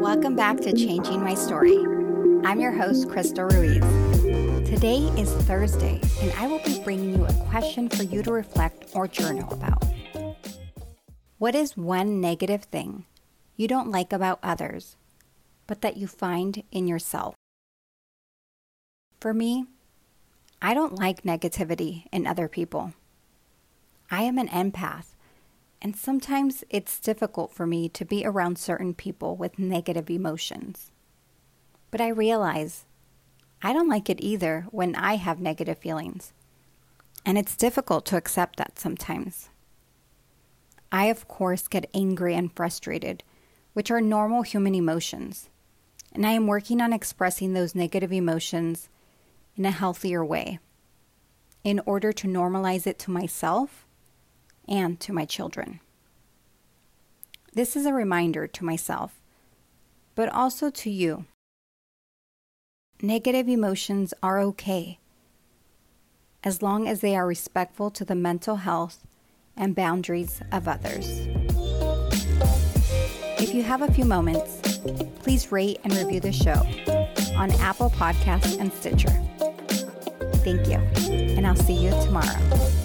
Welcome back to Changing My Story. I'm your host, Crystal Ruiz. Today is Thursday, and I will be bringing you a question for you to reflect or journal about. What is one negative thing you don't like about others, but that you find in yourself? For me, I don't like negativity in other people. I am an empath, and sometimes it's difficult for me to be around certain people with negative emotions. But I realize I don't like it either when I have negative feelings, and it's difficult to accept that sometimes. I, of course, get angry and frustrated, which are normal human emotions, and I am working on expressing those negative emotions in a healthier way in order to normalize it to myself and to my children. This is a reminder to myself, but also to you. Negative emotions are okay as long as they are respectful to the mental health and boundaries of others. If you have a few moments, please rate and review the show on Apple Podcasts and Stitcher. Thank you, and I'll see you tomorrow.